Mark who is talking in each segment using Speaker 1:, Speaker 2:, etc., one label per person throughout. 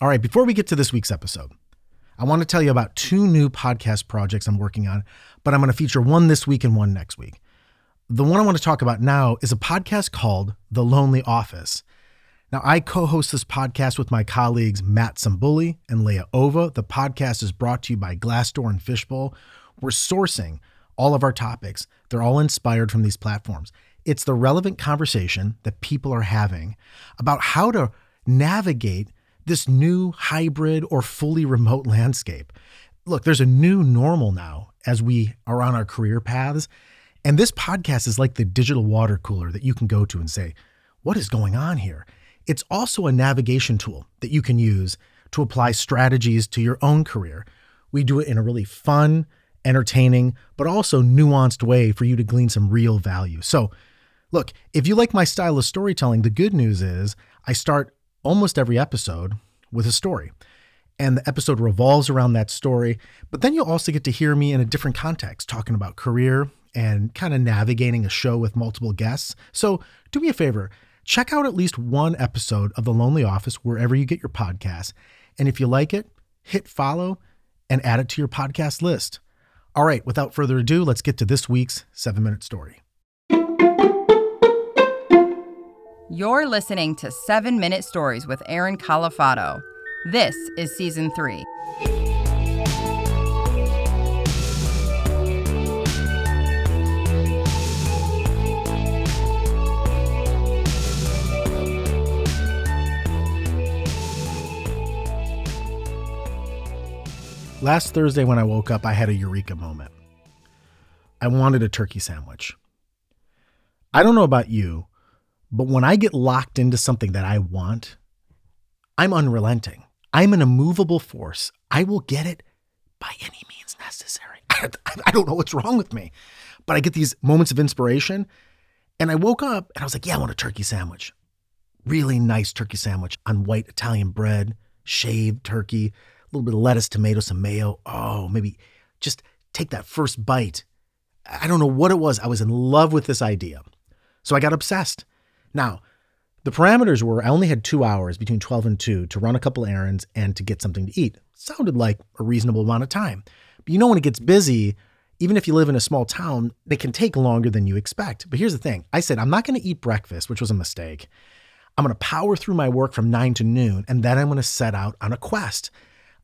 Speaker 1: All right, before we get to this week's episode, I want to tell you about two new podcast projects I'm working on, but I'm going to feature one this week and one next week. The one I want to talk about now is a podcast called The Lonely Office. Now, I co host this podcast with my colleagues Matt Sambuli and Leah Ova. The podcast is brought to you by Glassdoor and Fishbowl. We're sourcing all of our topics, they're all inspired from these platforms. It's the relevant conversation that people are having about how to navigate this new hybrid or fully remote landscape. Look, there's a new normal now as we are on our career paths. And this podcast is like the digital water cooler that you can go to and say, What is going on here? It's also a navigation tool that you can use to apply strategies to your own career. We do it in a really fun, entertaining, but also nuanced way for you to glean some real value. So, look, if you like my style of storytelling, the good news is I start almost every episode with a story. And the episode revolves around that story. But then you'll also get to hear me in a different context, talking about career and kind of navigating a show with multiple guests. So do me a favor, check out at least one episode of The Lonely Office wherever you get your podcasts. And if you like it, hit follow and add it to your podcast list. All right, without further ado, let's get to this week's seven minute story.
Speaker 2: You're listening to 7 Minute Stories with Aaron Calafato. This is season 3.
Speaker 1: Last Thursday, when I woke up, I had a eureka moment. I wanted a turkey sandwich. I don't know about you, but when I get locked into something that I want, I'm unrelenting. I'm an immovable force. I will get it by any means necessary. I don't know what's wrong with me, but I get these moments of inspiration. And I woke up and I was like, yeah, I want a turkey sandwich. Really nice turkey sandwich on white Italian bread, shaved turkey, a little bit of lettuce, tomato, some mayo. Oh, maybe just take that first bite. I don't know what it was. I was in love with this idea. So I got obsessed. Now, the parameters were I only had two hours between 12 and 2 to run a couple errands and to get something to eat. Sounded like a reasonable amount of time. But you know, when it gets busy, even if you live in a small town, they can take longer than you expect. But here's the thing I said, I'm not going to eat breakfast, which was a mistake. I'm going to power through my work from 9 to noon, and then I'm going to set out on a quest.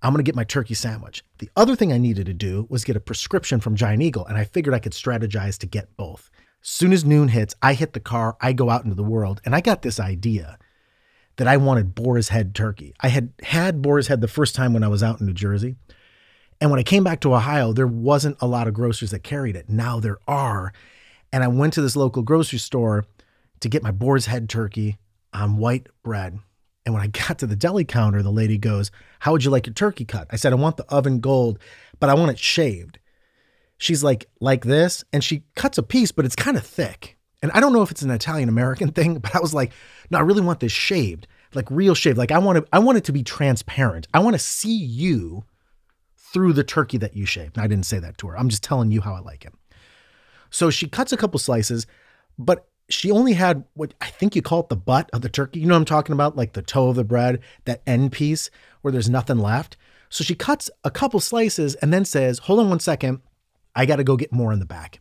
Speaker 1: I'm going to get my turkey sandwich. The other thing I needed to do was get a prescription from Giant Eagle, and I figured I could strategize to get both. Soon as noon hits, I hit the car, I go out into the world, and I got this idea that I wanted boar's head turkey. I had had boar's head the first time when I was out in New Jersey. And when I came back to Ohio, there wasn't a lot of grocers that carried it. Now there are. And I went to this local grocery store to get my boar's head turkey on white bread. And when I got to the deli counter, the lady goes, How would you like your turkey cut? I said, I want the oven gold, but I want it shaved she's like like this and she cuts a piece but it's kind of thick. And i don't know if it's an italian american thing but i was like no i really want this shaved like real shaved. Like i want to i want it to be transparent. I want to see you through the turkey that you shaved. And i didn't say that to her. I'm just telling you how i like it so she cuts a couple slices but she only had what i think you call it the butt of the turkey. You know what i'm talking about? Like the toe of the bread that end piece where there's nothing left. So she cuts a couple slices and then says hold on one second I got to go get more in the back.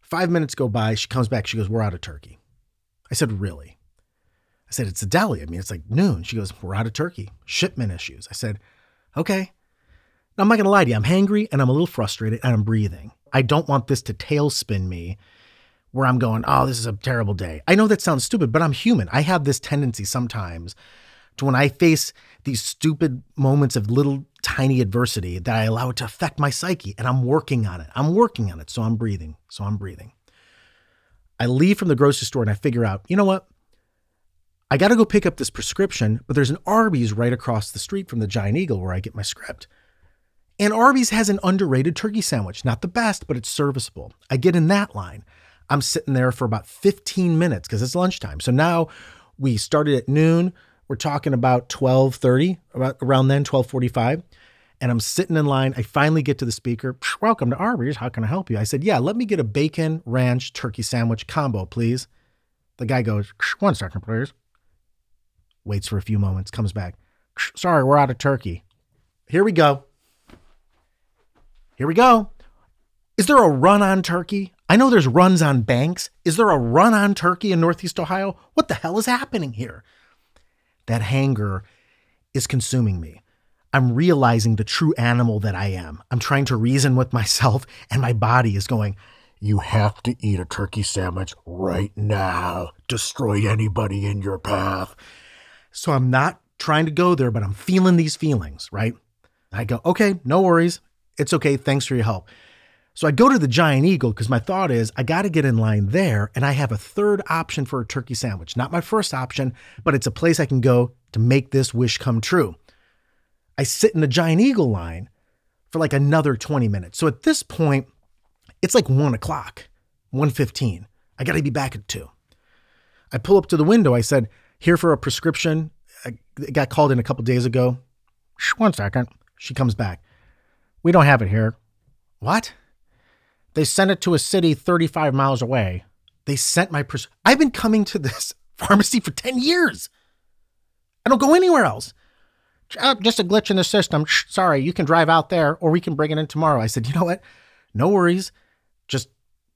Speaker 1: Five minutes go by. She comes back. She goes, We're out of turkey. I said, Really? I said, It's a deli. I mean, it's like noon. She goes, We're out of turkey. Shipment issues. I said, Okay. Now, I'm not going to lie to you. I'm hangry and I'm a little frustrated and I'm breathing. I don't want this to tailspin me where I'm going, Oh, this is a terrible day. I know that sounds stupid, but I'm human. I have this tendency sometimes to when I face these stupid moments of little tiny adversity that I allow it to affect my psyche. And I'm working on it. I'm working on it. So I'm breathing. So I'm breathing. I leave from the grocery store and I figure out, you know what? I got to go pick up this prescription, but there's an Arby's right across the street from the Giant Eagle where I get my script. And Arby's has an underrated turkey sandwich. Not the best, but it's serviceable. I get in that line. I'm sitting there for about 15 minutes because it's lunchtime. So now we started at noon. We're talking about 12:30, about around then 12:45, and I'm sitting in line. I finally get to the speaker. Welcome to Arby's. How can I help you? I said, "Yeah, let me get a bacon ranch turkey sandwich combo, please." The guy goes, "One second, please." Waits for a few moments, comes back. Sorry, we're out of turkey. Here we go. Here we go. Is there a run on turkey? I know there's runs on banks. Is there a run on turkey in Northeast Ohio? What the hell is happening here? That hanger is consuming me. I'm realizing the true animal that I am. I'm trying to reason with myself, and my body is going, You have to eat a turkey sandwich right now. Destroy anybody in your path. So I'm not trying to go there, but I'm feeling these feelings, right? I go, Okay, no worries. It's okay. Thanks for your help. So I go to the Giant Eagle because my thought is I got to get in line there and I have a third option for a turkey sandwich. Not my first option, but it's a place I can go to make this wish come true. I sit in the Giant Eagle line for like another 20 minutes. So at this point, it's like one o'clock, 1.15. I got to be back at two. I pull up to the window. I said, here for a prescription. I got called in a couple days ago. One second. She comes back. We don't have it here. What? They sent it to a city 35 miles away. They sent my pres- I've been coming to this pharmacy for 10 years. I don't go anywhere else. Uh, just a glitch in the system. Shh, sorry, you can drive out there or we can bring it in tomorrow. I said, you know what? No worries. Just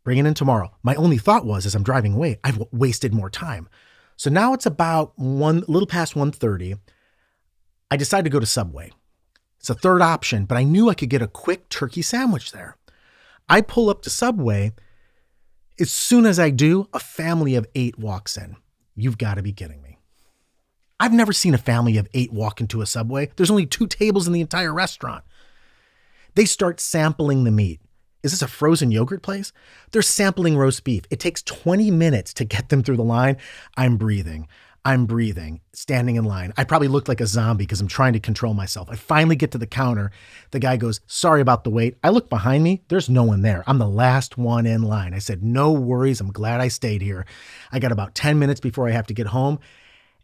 Speaker 1: bring it in tomorrow. My only thought was as I'm driving away, I've wasted more time. So now it's about one little past 1:30. I decided to go to Subway. It's a third option, but I knew I could get a quick turkey sandwich there. I pull up to Subway. As soon as I do, a family of eight walks in. You've got to be kidding me. I've never seen a family of eight walk into a Subway. There's only two tables in the entire restaurant. They start sampling the meat. Is this a frozen yogurt place? They're sampling roast beef. It takes 20 minutes to get them through the line. I'm breathing. I'm breathing, standing in line. I probably look like a zombie because I'm trying to control myself. I finally get to the counter. The guy goes, Sorry about the wait. I look behind me. There's no one there. I'm the last one in line. I said, No worries. I'm glad I stayed here. I got about 10 minutes before I have to get home.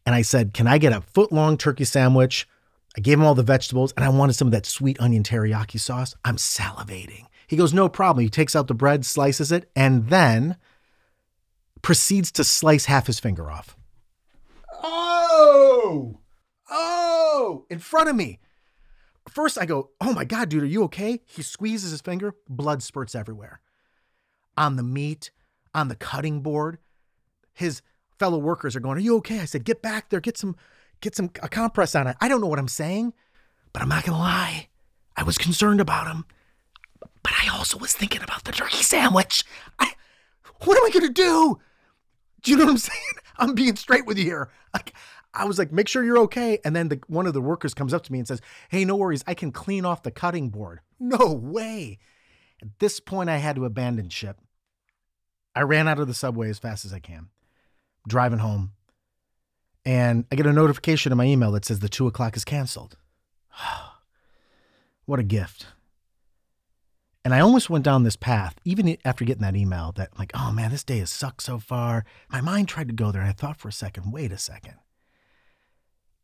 Speaker 1: And I said, Can I get a foot long turkey sandwich? I gave him all the vegetables and I wanted some of that sweet onion teriyaki sauce. I'm salivating. He goes, No problem. He takes out the bread, slices it, and then proceeds to slice half his finger off. Oh, oh, in front of me. First, I go, Oh my God, dude, are you okay? He squeezes his finger, blood spurts everywhere. On the meat, on the cutting board. His fellow workers are going, Are you okay? I said, Get back there, get some, get some a compress on it. I don't know what I'm saying, but I'm not gonna lie. I was concerned about him. But I also was thinking about the turkey sandwich. I, what am I gonna do? Do you know what I'm saying? I'm being straight with you here. Like, I was like, make sure you're okay. And then the, one of the workers comes up to me and says, Hey, no worries. I can clean off the cutting board. No way. At this point, I had to abandon ship. I ran out of the subway as fast as I can, driving home. And I get a notification in my email that says the two o'clock is canceled. what a gift. And I almost went down this path, even after getting that email, that like, oh man, this day has sucked so far. My mind tried to go there, and I thought for a second, wait a second.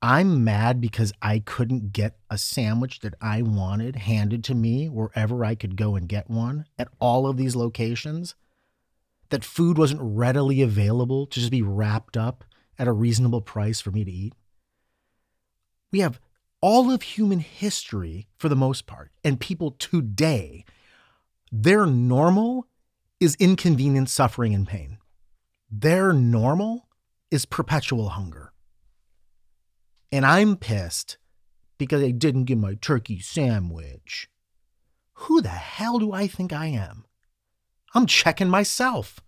Speaker 1: I'm mad because I couldn't get a sandwich that I wanted handed to me wherever I could go and get one at all of these locations. That food wasn't readily available to just be wrapped up at a reasonable price for me to eat. We have all of human history for the most part, and people today, their normal is inconvenience, suffering, and pain. Their normal is perpetual hunger. And I'm pissed because I didn't get my turkey sandwich. Who the hell do I think I am? I'm checking myself.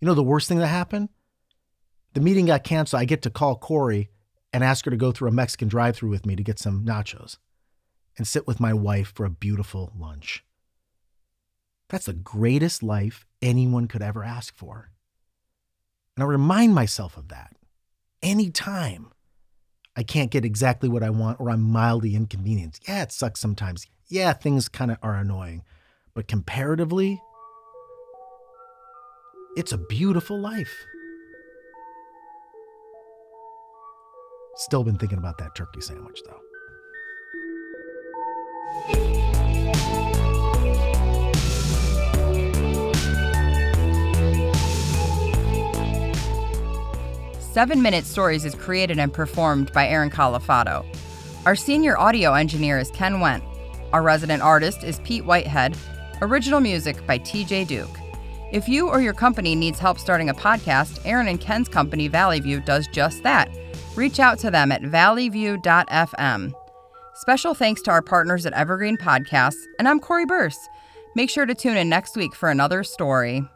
Speaker 1: You know the worst thing that happened? The meeting got canceled. I get to call Cori and ask her to go through a Mexican drive through with me to get some nachos and sit with my wife for a beautiful lunch. That's the greatest life anyone could ever ask for. And I remind myself of that anytime I can't get exactly what I want or I'm mildly inconvenienced. Yeah, it sucks sometimes. Yeah, things kind of are annoying. But comparatively, it's a beautiful life. Still been thinking about that turkey sandwich though.
Speaker 2: Seven Minute Stories is created and performed by Aaron Calafato. Our senior audio engineer is Ken Wendt. Our resident artist is Pete Whitehead. Original music by TJ Duke. If you or your company needs help starting a podcast, Aaron and Ken's company, Valley View, does just that. Reach out to them at valleyview.fm. Special thanks to our partners at Evergreen Podcasts, and I'm Cori Birce. Make sure to tune in next week for another story.